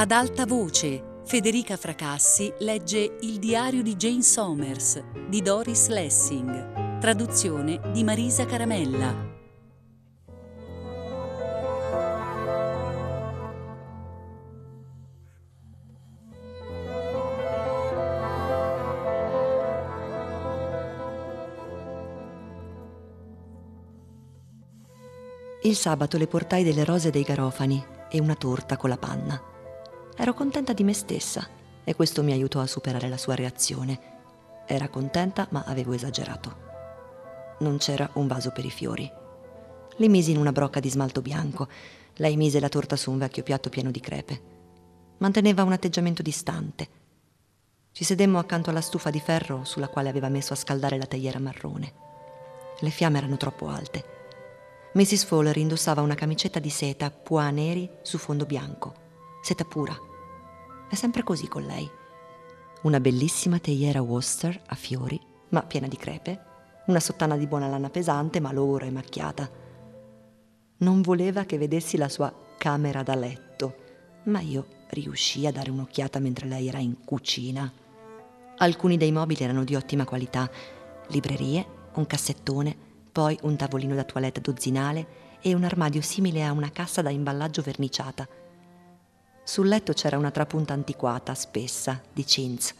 Ad alta voce, Federica Fracassi legge Il diario di Jane Somers di Doris Lessing, traduzione di Marisa Caramella. Il sabato le portai delle rose dei garofani e una torta con la panna. Ero contenta di me stessa e questo mi aiutò a superare la sua reazione. Era contenta ma avevo esagerato. Non c'era un vaso per i fiori. Li misi in una brocca di smalto bianco. Lei mise la torta su un vecchio piatto pieno di crepe. Manteneva un atteggiamento distante. Ci sedemmo accanto alla stufa di ferro sulla quale aveva messo a scaldare la teiera marrone. Le fiamme erano troppo alte Mrs. Fowler indossava una camicetta di seta pois neri su fondo bianco, seta pura. È sempre così con lei. Una bellissima teiera Worcester a fiori, ma piena di crepe, una sottana di buona lana pesante, ma logora e macchiata. Non voleva che vedessi la sua camera da letto, ma io riuscii a dare un'occhiata mentre lei era in cucina. Alcuni dei mobili erano di ottima qualità, librerie, un cassettone, poi un tavolino da toilette dozzinale e un armadio simile a una cassa da imballaggio verniciata. Sul letto c'era una trapunta antiquata, spessa, di chintz.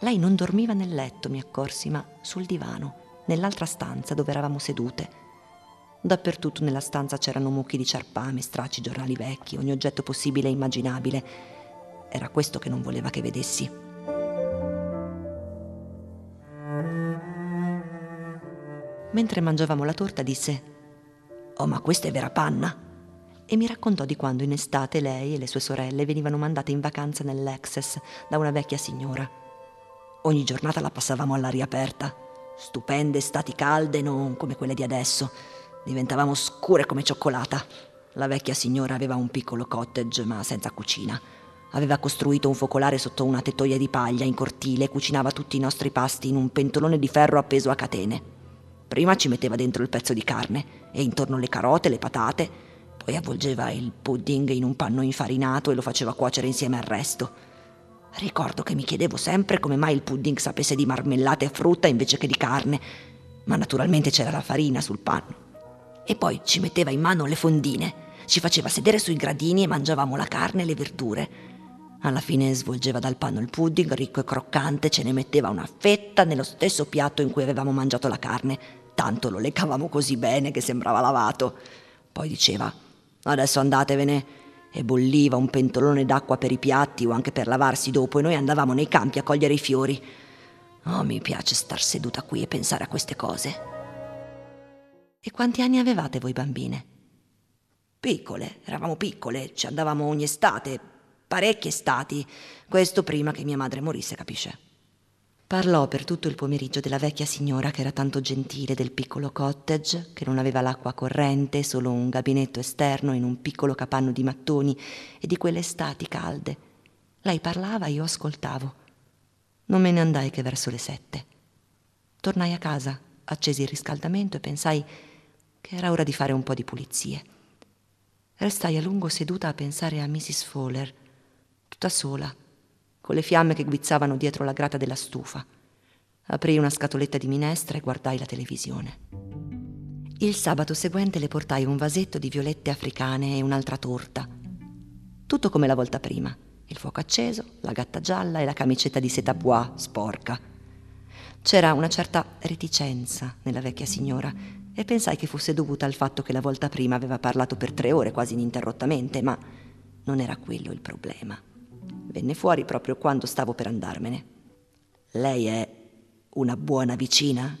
Lei non dormiva nel letto, mi accorsi, ma sul divano, nell'altra stanza dove eravamo sedute. Dappertutto nella stanza c'erano mucchi di ciarpame, stracci, giornali vecchi, ogni oggetto possibile e immaginabile. Era questo che non voleva che vedessi. Mentre mangiavamo la torta disse Oh, ma questa è vera panna! E mi raccontò di quando in estate lei e le sue sorelle venivano mandate in vacanza nell'Exes da una vecchia signora. Ogni giornata la passavamo all'aria aperta. Stupende estati calde, non come quelle di adesso. Diventavamo scure come cioccolata. La vecchia signora aveva un piccolo cottage, ma senza cucina. Aveva costruito un focolare sotto una tettoia di paglia in cortile e cucinava tutti i nostri pasti in un pentolone di ferro appeso a catene. Prima ci metteva dentro il pezzo di carne e intorno le carote, le patate, poi avvolgeva il pudding in un panno infarinato e lo faceva cuocere insieme al resto. Ricordo che mi chiedevo sempre come mai il pudding sapesse di marmellata e frutta invece che di carne, ma naturalmente c'era la farina sul panno. E poi ci metteva in mano le fondine, ci faceva sedere sui gradini e mangiavamo la carne e le verdure. Alla fine svolgeva dal panno il pudding ricco e croccante, ce ne metteva una fetta nello stesso piatto in cui avevamo mangiato la carne tanto lo leccavamo così bene che sembrava lavato. Poi diceva, adesso andatevene. E bolliva un pentolone d'acqua per i piatti o anche per lavarsi dopo e noi andavamo nei campi a cogliere i fiori. Oh, mi piace star seduta qui e pensare a queste cose. E quanti anni avevate voi bambine? Piccole, eravamo piccole, ci andavamo ogni estate, parecchie estati. Questo prima che mia madre morisse, capisce? Parlò per tutto il pomeriggio della vecchia signora che era tanto gentile, del piccolo cottage, che non aveva l'acqua corrente, solo un gabinetto esterno in un piccolo capanno di mattoni e di quelle estati calde. Lei parlava, io ascoltavo. Non me ne andai che verso le sette. Tornai a casa, accesi il riscaldamento e pensai che era ora di fare un po' di pulizie. Restai a lungo seduta a pensare a Mrs. Fowler, tutta sola con le fiamme che guizzavano dietro la grata della stufa. Aprii una scatoletta di minestra e guardai la televisione. Il sabato seguente le portai un vasetto di violette africane e un'altra torta. Tutto come la volta prima. Il fuoco acceso, la gatta gialla e la camicetta di seta bois sporca. C'era una certa reticenza nella vecchia signora e pensai che fosse dovuta al fatto che la volta prima aveva parlato per tre ore quasi ininterrottamente, ma non era quello il problema venne fuori proprio quando stavo per andarmene. Lei è una buona vicina?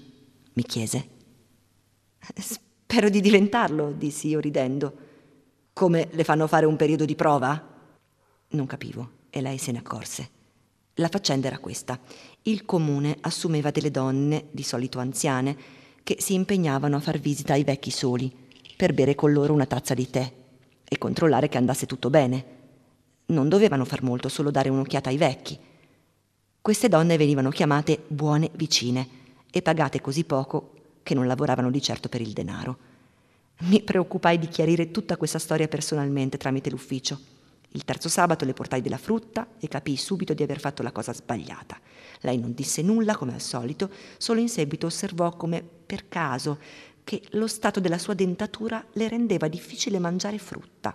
mi chiese. Spero di diventarlo, dissi io ridendo. Come le fanno fare un periodo di prova? Non capivo e lei se ne accorse. La faccenda era questa. Il comune assumeva delle donne, di solito anziane, che si impegnavano a far visita ai vecchi soli, per bere con loro una tazza di tè e controllare che andasse tutto bene. Non dovevano far molto, solo dare un'occhiata ai vecchi. Queste donne venivano chiamate buone vicine e pagate così poco che non lavoravano di certo per il denaro. Mi preoccupai di chiarire tutta questa storia personalmente tramite l'ufficio Il terzo sabato le portai della frutta e capii subito di aver fatto la cosa sbagliata. Lei non disse nulla come al solito, solo in seguito osservò come per caso che lo stato della sua dentatura le rendeva difficile mangiare frutta.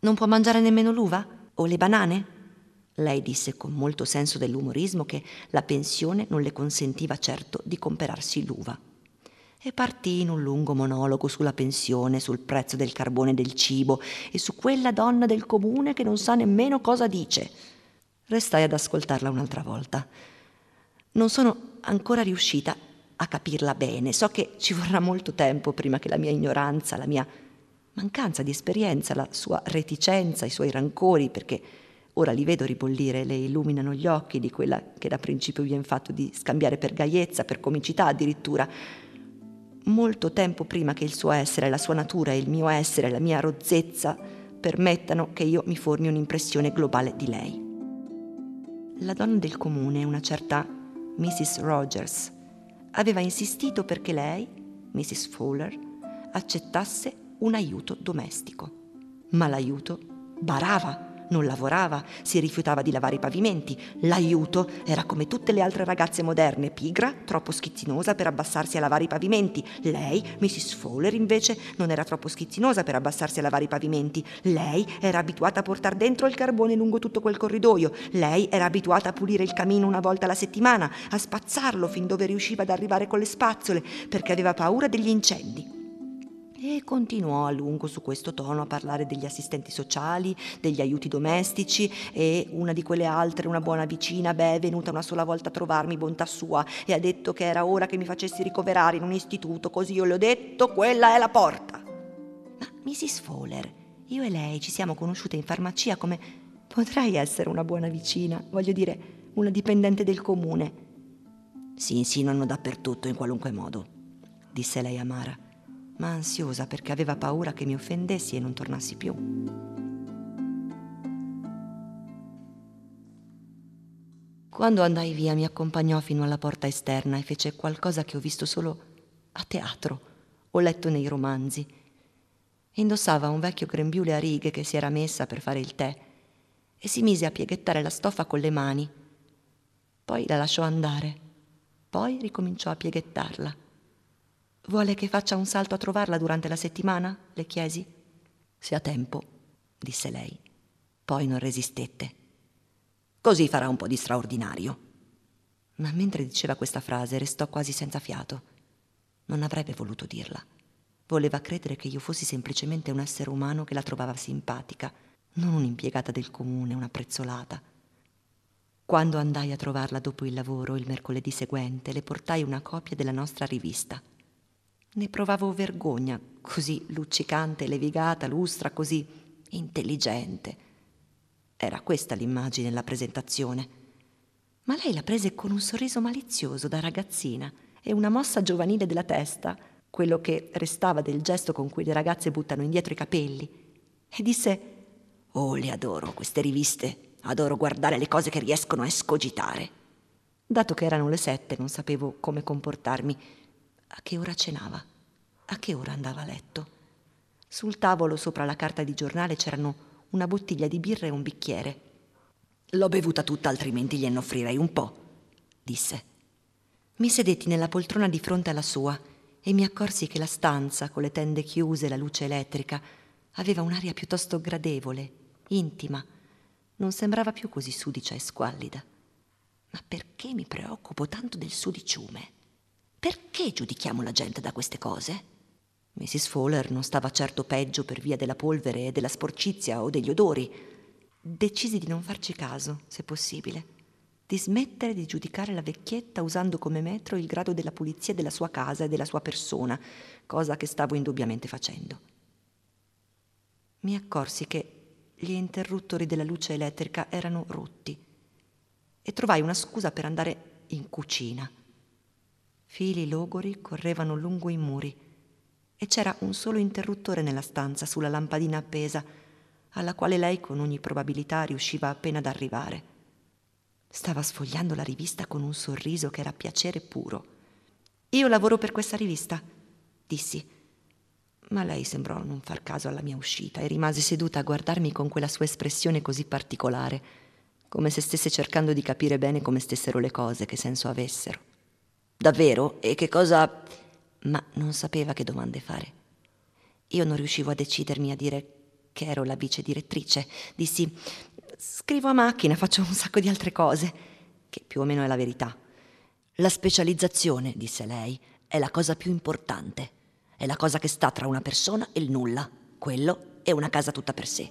Non può mangiare nemmeno l'uva? O le banane? Lei disse con molto senso dell'umorismo che la pensione non le consentiva certo di comperarsi l'uva. E partì in un lungo monologo sulla pensione, sul prezzo del carbone del cibo e su quella donna del comune che non sa nemmeno cosa dice. Restai ad ascoltarla un'altra volta. Non sono ancora riuscita a capirla bene. So che ci vorrà molto tempo prima che la mia ignoranza, la mia mancanza di esperienza, la sua reticenza, i suoi rancori, perché ora li vedo ribollire, le illuminano gli occhi di quella che da principio viene fatto di scambiare per gaiezza, per comicità addirittura. Molto tempo prima che il suo essere, la sua natura, il mio essere, la mia rozzezza permettano che io mi formi un'impressione globale di lei. La donna del comune, una certa Mrs. Rogers, aveva insistito perché lei, Mrs. Fowler, accettasse un aiuto domestico. Ma l'aiuto barava non lavorava, si rifiutava di lavare i pavimenti. L'aiuto era come tutte le altre ragazze moderne, pigra, troppo schizzinosa per abbassarsi a lavare i pavimenti. Lei, Mrs. Fowler, invece, non era troppo schizzinosa per abbassarsi a lavare i pavimenti. Lei era abituata a portare dentro il carbone lungo tutto quel corridoio. Lei era abituata a pulire il camino una volta alla settimana, a spazzarlo fin dove riusciva ad arrivare con le spazzole, perché aveva paura degli incendi. E continuò a lungo su questo tono a parlare degli assistenti sociali, degli aiuti domestici e una di quelle altre, una buona vicina, beh, è venuta una sola volta a trovarmi, bontà sua, e ha detto che era ora che mi facessi ricoverare in un istituto, così io le ho detto, quella è la porta. Ma Mrs. Fowler, io e lei ci siamo conosciute in farmacia come potrei essere una buona vicina, voglio dire, una dipendente del comune. Si insinuano dappertutto in qualunque modo, disse lei amara ma ansiosa perché aveva paura che mi offendessi e non tornassi più. Quando andai via mi accompagnò fino alla porta esterna e fece qualcosa che ho visto solo a teatro o letto nei romanzi. Indossava un vecchio grembiule a righe che si era messa per fare il tè e si mise a pieghettare la stoffa con le mani. Poi la lasciò andare, poi ricominciò a pieghettarla. Vuole che faccia un salto a trovarla durante la settimana? le chiesi. Se ha tempo, disse lei. Poi non resistette. Così farà un po' di straordinario. Ma mentre diceva questa frase restò quasi senza fiato. Non avrebbe voluto dirla. Voleva credere che io fossi semplicemente un essere umano che la trovava simpatica, non un'impiegata del comune, una prezzolata. Quando andai a trovarla dopo il lavoro, il mercoledì seguente, le portai una copia della nostra rivista. Ne provavo vergogna, così luccicante, levigata, lustra, così intelligente. Era questa l'immagine, la presentazione. Ma lei la prese con un sorriso malizioso da ragazzina e una mossa giovanile della testa, quello che restava del gesto con cui le ragazze buttano indietro i capelli, e disse: Oh, le adoro queste riviste, adoro guardare le cose che riescono a escogitare. Dato che erano le sette, non sapevo come comportarmi a che ora cenava? A che ora andava a letto? Sul tavolo sopra la carta di giornale c'erano una bottiglia di birra e un bicchiere. L'ho bevuta tutta, altrimenti gliene offrirei un po', disse. Mi sedetti nella poltrona di fronte alla sua e mi accorsi che la stanza, con le tende chiuse e la luce elettrica, aveva un'aria piuttosto gradevole, intima. Non sembrava più così sudicia e squallida. Ma perché mi preoccupo tanto del sudiciume? Perché giudichiamo la gente da queste cose? Mrs. Fowler non stava certo peggio per via della polvere e della sporcizia o degli odori. Decisi di non farci caso, se possibile, di smettere di giudicare la vecchietta usando come metro il grado della pulizia della sua casa e della sua persona, cosa che stavo indubbiamente facendo. Mi accorsi che gli interruttori della luce elettrica erano rotti e trovai una scusa per andare in cucina. Fili logori correvano lungo i muri e c'era un solo interruttore nella stanza sulla lampadina appesa, alla quale lei con ogni probabilità riusciva appena ad arrivare. Stava sfogliando la rivista con un sorriso che era piacere puro. Io lavoro per questa rivista, dissi. Ma lei sembrò non far caso alla mia uscita e rimase seduta a guardarmi con quella sua espressione così particolare, come se stesse cercando di capire bene come stessero le cose, che senso avessero. Davvero? E che cosa... Ma non sapeva che domande fare. Io non riuscivo a decidermi a dire che ero la vice direttrice. Dissi, scrivo a macchina, faccio un sacco di altre cose, che più o meno è la verità. La specializzazione, disse lei, è la cosa più importante. È la cosa che sta tra una persona e il nulla. Quello è una casa tutta per sé.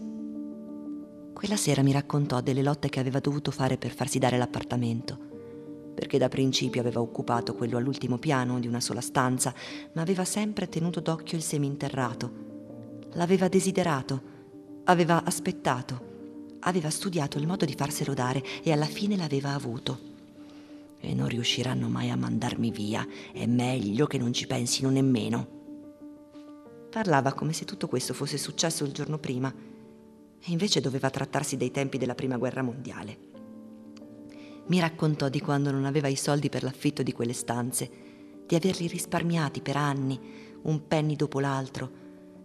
Quella sera mi raccontò delle lotte che aveva dovuto fare per farsi dare l'appartamento, perché da principio aveva occupato quello all'ultimo piano di una sola stanza, ma aveva sempre tenuto d'occhio il seminterrato. L'aveva desiderato, aveva aspettato, aveva studiato il modo di farselo dare e alla fine l'aveva avuto e non riusciranno mai a mandarmi via. È meglio che non ci pensino nemmeno. Parlava come se tutto questo fosse successo il giorno prima, e invece doveva trattarsi dei tempi della Prima Guerra Mondiale. Mi raccontò di quando non aveva i soldi per l'affitto di quelle stanze, di averli risparmiati per anni, un penny dopo l'altro,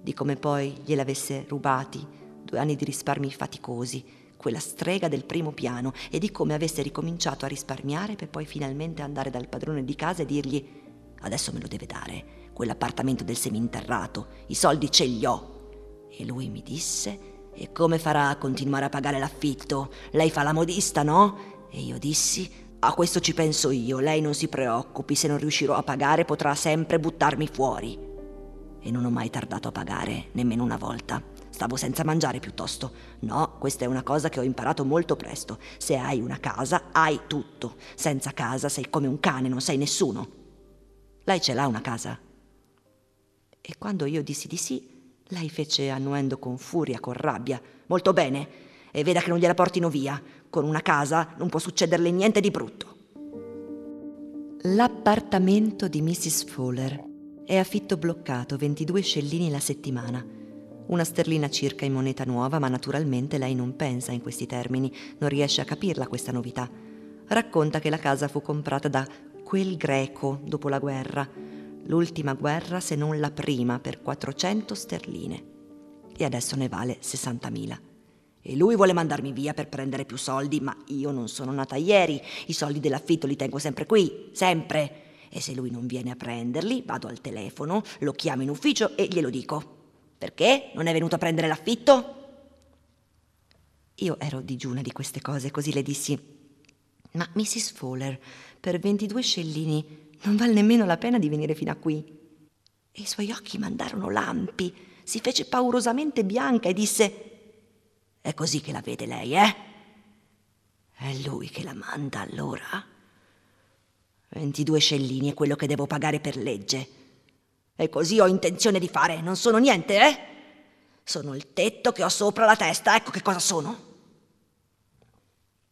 di come poi gliel'avesse rubati, due anni di risparmi faticosi, quella strega del primo piano e di come avesse ricominciato a risparmiare per poi finalmente andare dal padrone di casa e dirgli adesso me lo deve dare, quell'appartamento del seminterrato, i soldi ce li ho. E lui mi disse e come farà a continuare a pagare l'affitto? Lei fa la modista, no? E io dissi a questo ci penso io, lei non si preoccupi, se non riuscirò a pagare potrà sempre buttarmi fuori. E non ho mai tardato a pagare, nemmeno una volta. Stavo senza mangiare piuttosto. No, questa è una cosa che ho imparato molto presto. Se hai una casa, hai tutto. Senza casa sei come un cane, non sei nessuno. Lei ce l'ha una casa? E quando io dissi di sì, lei fece annuendo con furia, con rabbia. Molto bene. E veda che non gliela portino via. Con una casa non può succederle niente di brutto. L'appartamento di Mrs. Fowler è affitto bloccato, 22 scellini la settimana una sterlina circa in moneta nuova, ma naturalmente lei non pensa in questi termini, non riesce a capirla questa novità. Racconta che la casa fu comprata da quel greco dopo la guerra, l'ultima guerra se non la prima, per 400 sterline. E adesso ne vale 60.000. E lui vuole mandarmi via per prendere più soldi, ma io non sono nata ieri, i soldi dell'affitto li tengo sempre qui, sempre. E se lui non viene a prenderli, vado al telefono, lo chiamo in ufficio e glielo dico. Perché? Non è venuto a prendere l'affitto? Io ero digiuna di queste cose, così le dissi: Ma Mrs. Fowler, per 22 scellini non vale nemmeno la pena di venire fino a qui. E i suoi occhi mandarono lampi, si fece paurosamente bianca e disse: È così che la vede lei, eh? È lui che la manda allora? 22 scellini è quello che devo pagare per legge. E così ho intenzione di fare. Non sono niente, eh? Sono il tetto che ho sopra la testa. Ecco che cosa sono.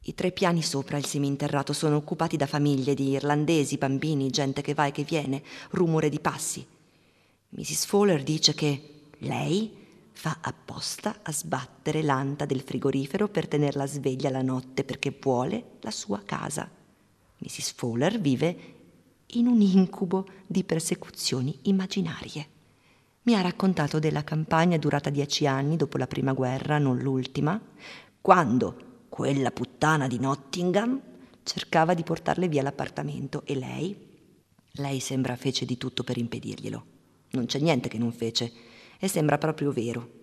I tre piani sopra il seminterrato sono occupati da famiglie di irlandesi, bambini, gente che va e che viene, rumore di passi. Mrs. Fowler dice che lei fa apposta a sbattere l'anta del frigorifero per tenerla sveglia la notte perché vuole la sua casa. Mrs. Fowler vive in un incubo di persecuzioni immaginarie. Mi ha raccontato della campagna durata dieci anni dopo la prima guerra, non l'ultima, quando quella puttana di Nottingham cercava di portarle via l'appartamento e lei, lei sembra fece di tutto per impedirglielo. Non c'è niente che non fece e sembra proprio vero.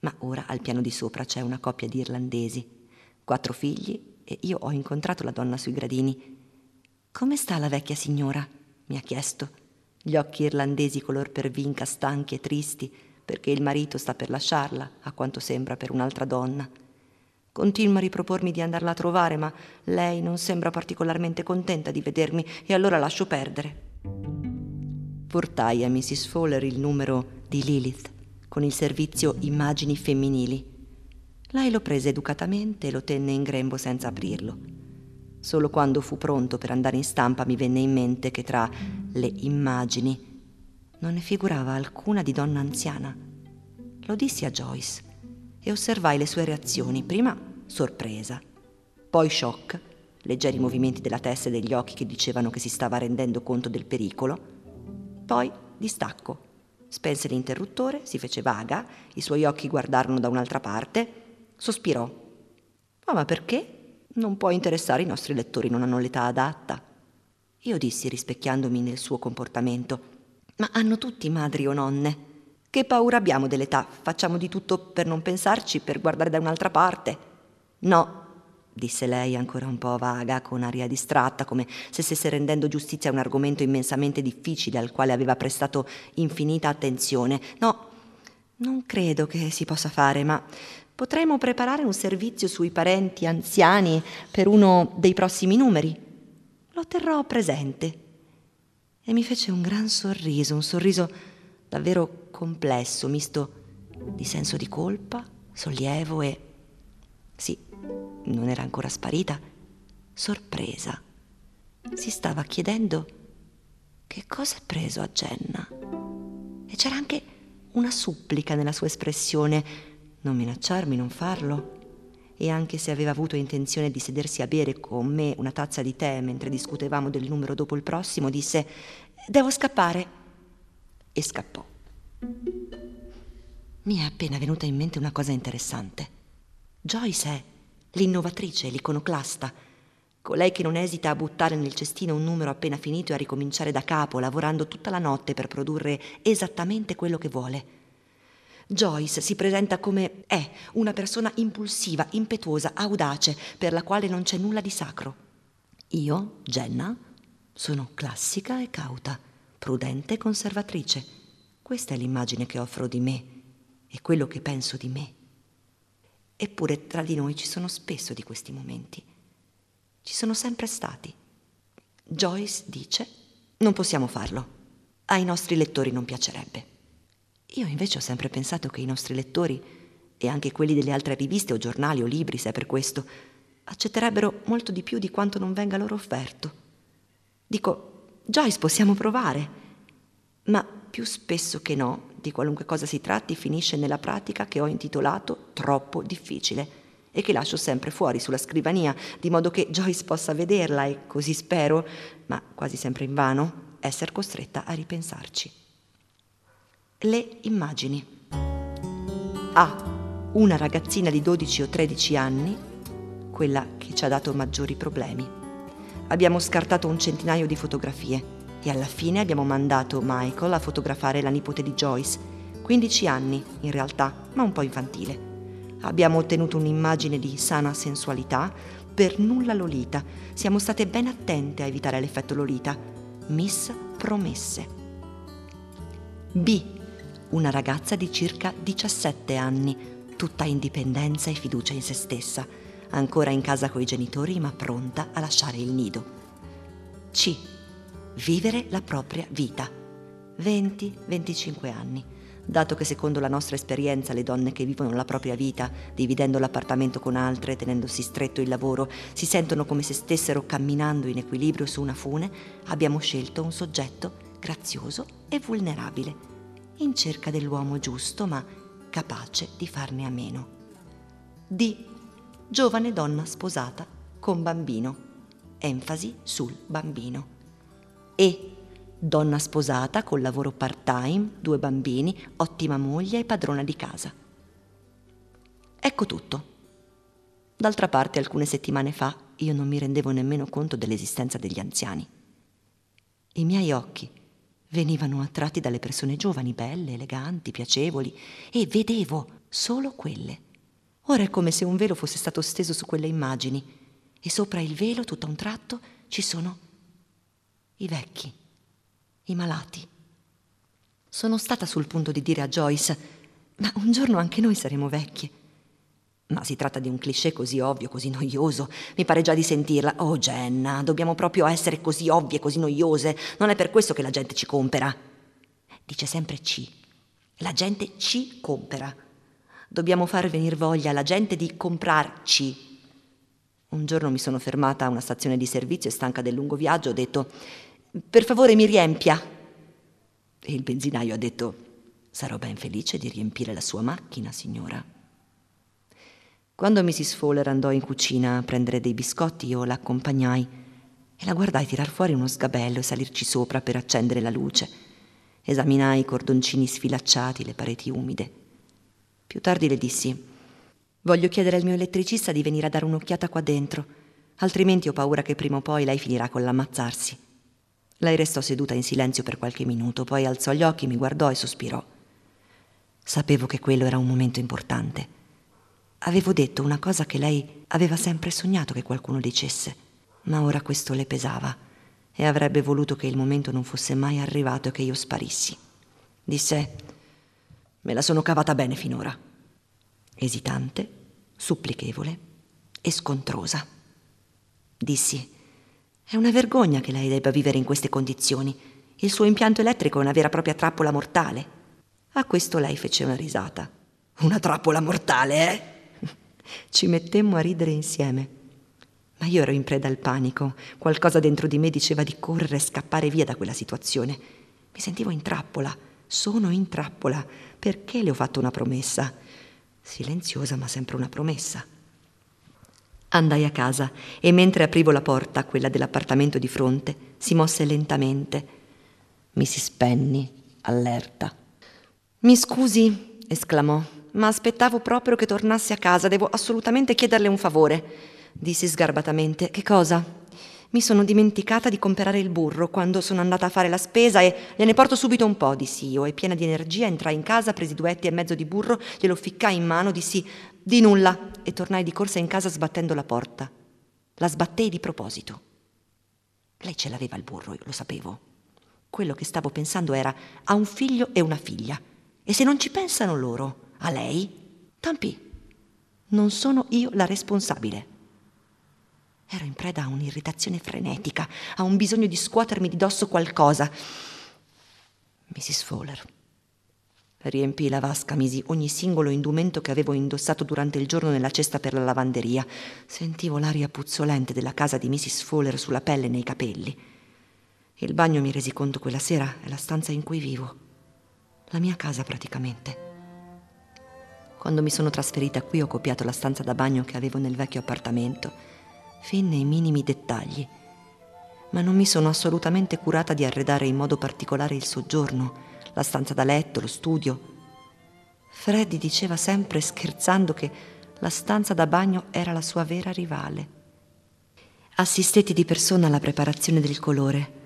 Ma ora al piano di sopra c'è una coppia di irlandesi, quattro figli e io ho incontrato la donna sui gradini come sta la vecchia signora? mi ha chiesto. Gli occhi irlandesi color per vinca, stanchi e tristi, perché il marito sta per lasciarla, a quanto sembra per un'altra donna. Continuo a ripropormi di andarla a trovare, ma lei non sembra particolarmente contenta di vedermi e allora lascio perdere. Portai a Mrs. Fowler il numero di Lilith con il servizio immagini femminili. Lei lo prese educatamente e lo tenne in grembo senza aprirlo. Solo quando fu pronto per andare in stampa mi venne in mente che tra le immagini non ne figurava alcuna di donna anziana. Lo dissi a Joyce e osservai le sue reazioni, prima sorpresa, poi shock, leggeri movimenti della testa e degli occhi che dicevano che si stava rendendo conto del pericolo, poi distacco, spense l'interruttore, si fece vaga, i suoi occhi guardarono da un'altra parte, sospirò. Oh, ma perché? Non può interessare i nostri lettori, non hanno l'età adatta. Io dissi, rispecchiandomi nel suo comportamento, ma hanno tutti madri o nonne. Che paura abbiamo dell'età? Facciamo di tutto per non pensarci, per guardare da un'altra parte. No, disse lei ancora un po' vaga, con aria distratta, come se stesse rendendo giustizia a un argomento immensamente difficile al quale aveva prestato infinita attenzione. No, non credo che si possa fare, ma potremmo preparare un servizio sui parenti anziani per uno dei prossimi numeri. Lo terrò presente. E mi fece un gran sorriso, un sorriso davvero complesso, misto di senso di colpa, sollievo e... sì, non era ancora sparita, sorpresa. Si stava chiedendo che cosa è preso a Jenna. E c'era anche una supplica nella sua espressione, non minacciarmi, non farlo. E anche se aveva avuto intenzione di sedersi a bere con me una tazza di tè mentre discutevamo del numero dopo il prossimo, disse Devo scappare. E scappò. Mi è appena venuta in mente una cosa interessante. Joyce è l'innovatrice, l'iconoclasta, colei che non esita a buttare nel cestino un numero appena finito e a ricominciare da capo, lavorando tutta la notte per produrre esattamente quello che vuole. Joyce si presenta come è, una persona impulsiva, impetuosa, audace, per la quale non c'è nulla di sacro. Io, Jenna, sono classica e cauta, prudente e conservatrice. Questa è l'immagine che offro di me e quello che penso di me. Eppure tra di noi ci sono spesso di questi momenti. Ci sono sempre stati. Joyce dice, non possiamo farlo. Ai nostri lettori non piacerebbe. Io invece ho sempre pensato che i nostri lettori, e anche quelli delle altre riviste o giornali o libri, se è per questo, accetterebbero molto di più di quanto non venga loro offerto. Dico, Joyce, possiamo provare. Ma più spesso che no, di qualunque cosa si tratti, finisce nella pratica che ho intitolato troppo difficile e che lascio sempre fuori sulla scrivania, di modo che Joyce possa vederla e così spero, ma quasi sempre invano, essere costretta a ripensarci. Le immagini. A. Una ragazzina di 12 o 13 anni, quella che ci ha dato maggiori problemi. Abbiamo scartato un centinaio di fotografie e alla fine abbiamo mandato Michael a fotografare la nipote di Joyce, 15 anni in realtà, ma un po' infantile. Abbiamo ottenuto un'immagine di sana sensualità, per nulla Lolita. Siamo state ben attente a evitare l'effetto Lolita. Miss Promesse. B. Una ragazza di circa 17 anni, tutta indipendenza e fiducia in se stessa, ancora in casa coi genitori ma pronta a lasciare il nido. C vivere la propria vita. 20-25 anni. Dato che secondo la nostra esperienza le donne che vivono la propria vita, dividendo l'appartamento con altre, tenendosi stretto il lavoro, si sentono come se stessero camminando in equilibrio su una fune, abbiamo scelto un soggetto grazioso e vulnerabile, in cerca dell'uomo giusto ma capace di farne a meno. D. Giovane donna sposata con bambino. Enfasi sul bambino e donna sposata col lavoro part-time, due bambini, ottima moglie e padrona di casa. Ecco tutto. D'altra parte, alcune settimane fa io non mi rendevo nemmeno conto dell'esistenza degli anziani. I miei occhi venivano attratti dalle persone giovani, belle, eleganti, piacevoli, e vedevo solo quelle. Ora è come se un velo fosse stato steso su quelle immagini, e sopra il velo, tutto a un tratto, ci sono i vecchi, i malati. Sono stata sul punto di dire a Joyce, ma un giorno anche noi saremo vecchie. Ma si tratta di un cliché così ovvio, così noioso. Mi pare già di sentirla. Oh Jenna, dobbiamo proprio essere così ovvie, così noiose. Non è per questo che la gente ci compera. Dice sempre C. La gente ci compera. Dobbiamo far venire voglia alla gente di comprarci. Un giorno mi sono fermata a una stazione di servizio e stanca del lungo viaggio ho detto per favore mi riempia. E il benzinaio ha detto, sarò ben felice di riempire la sua macchina, signora. Quando Mrs. Fowler andò in cucina a prendere dei biscotti, io l'accompagnai e la guardai tirar fuori uno sgabello e salirci sopra per accendere la luce. Esaminai i cordoncini sfilacciati, le pareti umide. Più tardi le dissi: Voglio chiedere al mio elettricista di venire a dare un'occhiata qua dentro, altrimenti ho paura che prima o poi lei finirà con l'ammazzarsi. Lei restò seduta in silenzio per qualche minuto, poi alzò gli occhi, mi guardò e sospirò. Sapevo che quello era un momento importante. Avevo detto una cosa che lei aveva sempre sognato che qualcuno dicesse, ma ora questo le pesava e avrebbe voluto che il momento non fosse mai arrivato e che io sparissi. Disse, me la sono cavata bene finora. Esitante, supplichevole e scontrosa. Dissi, è una vergogna che lei debba vivere in queste condizioni. Il suo impianto elettrico è una vera e propria trappola mortale. A questo lei fece una risata. Una trappola mortale, eh? Ci mettemmo a ridere insieme. Ma io ero in preda al panico. Qualcosa dentro di me diceva di correre e scappare via da quella situazione. Mi sentivo in trappola. Sono in trappola. Perché le ho fatto una promessa? Silenziosa, ma sempre una promessa. Andai a casa e mentre aprivo la porta, quella dell'appartamento di fronte, si mosse lentamente. Mrs. Penny, allerta. Mi scusi, esclamò, ma aspettavo proprio che tornasse a casa. Devo assolutamente chiederle un favore, dissi sgarbatamente. Che cosa? Mi sono dimenticata di comprare il burro quando sono andata a fare la spesa e gliene porto subito un po', dissi io, e piena di energia entrai in casa, presi due etti e mezzo di burro, glielo ficcai in mano, dissi di nulla e tornai di corsa in casa sbattendo la porta. La sbattei di proposito. Lei ce l'aveva il burro, io lo sapevo. Quello che stavo pensando era ha un figlio e una figlia. E se non ci pensano loro, a lei, tampi, non sono io la responsabile. Ero in preda a un'irritazione frenetica, a un bisogno di scuotermi di dosso qualcosa. Mrs. Fowler. Riempii la vasca, misi ogni singolo indumento che avevo indossato durante il giorno nella cesta per la lavanderia. Sentivo l'aria puzzolente della casa di Mrs. Fowler sulla pelle e nei capelli. Il bagno mi resi conto quella sera è la stanza in cui vivo la mia casa praticamente. Quando mi sono trasferita qui ho copiato la stanza da bagno che avevo nel vecchio appartamento, fin nei minimi dettagli, ma non mi sono assolutamente curata di arredare in modo particolare il soggiorno, la stanza da letto, lo studio. Freddy diceva sempre scherzando che la stanza da bagno era la sua vera rivale. Assistetti di persona alla preparazione del colore,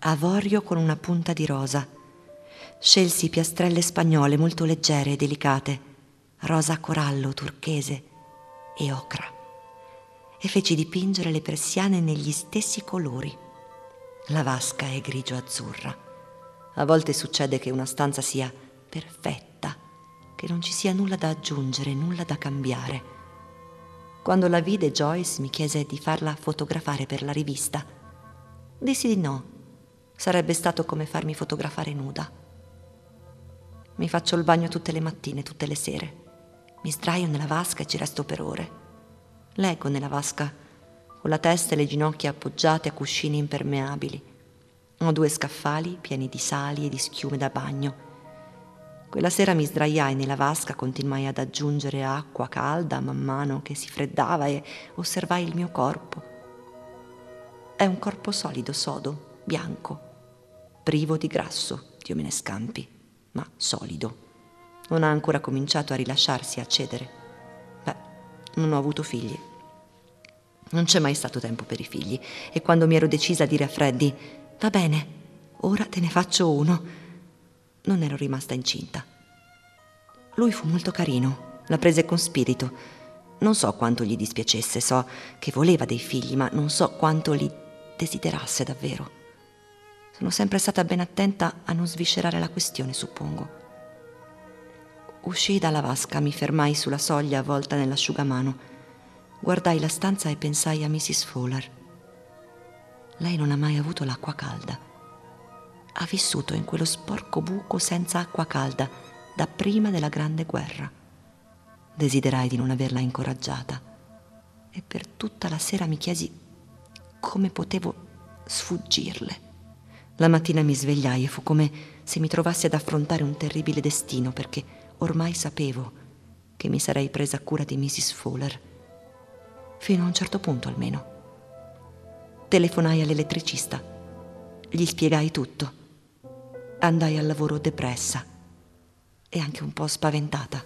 avorio con una punta di rosa, Scelsi piastrelle spagnole molto leggere e delicate, rosa corallo, turchese e ocra, e feci dipingere le persiane negli stessi colori. La vasca è grigio-azzurra. A volte succede che una stanza sia perfetta, che non ci sia nulla da aggiungere, nulla da cambiare. Quando la vide Joyce mi chiese di farla fotografare per la rivista. Dissi di no. Sarebbe stato come farmi fotografare nuda. Mi faccio il bagno tutte le mattine, tutte le sere. Mi sdraio nella vasca e ci resto per ore. Leggo nella vasca, con la testa e le ginocchia appoggiate a cuscini impermeabili. Ho due scaffali pieni di sali e di schiume da bagno. Quella sera mi sdraiai nella vasca, continuai ad aggiungere acqua calda man mano che si freddava e osservai il mio corpo. È un corpo solido, sodo, bianco, privo di grasso, Dio me ne scampi ma solido. Non ha ancora cominciato a rilasciarsi, a cedere. Beh, non ho avuto figli. Non c'è mai stato tempo per i figli e quando mi ero decisa a dire a Freddy, va bene, ora te ne faccio uno, non ero rimasta incinta. Lui fu molto carino, la prese con spirito. Non so quanto gli dispiacesse, so che voleva dei figli, ma non so quanto li desiderasse davvero. Sono sempre stata ben attenta a non sviscerare la questione, suppongo. Uscii dalla vasca, mi fermai sulla soglia avvolta nell'asciugamano. Guardai la stanza e pensai a Mrs. Fowler. Lei non ha mai avuto l'acqua calda. Ha vissuto in quello sporco buco senza acqua calda da prima della Grande Guerra. Desiderai di non averla incoraggiata e per tutta la sera mi chiesi come potevo sfuggirle. La mattina mi svegliai e fu come se mi trovassi ad affrontare un terribile destino perché ormai sapevo che mi sarei presa cura di Mrs. Fowler. Fino a un certo punto almeno. Telefonai all'elettricista. Gli spiegai tutto. andai al lavoro depressa e anche un po' spaventata.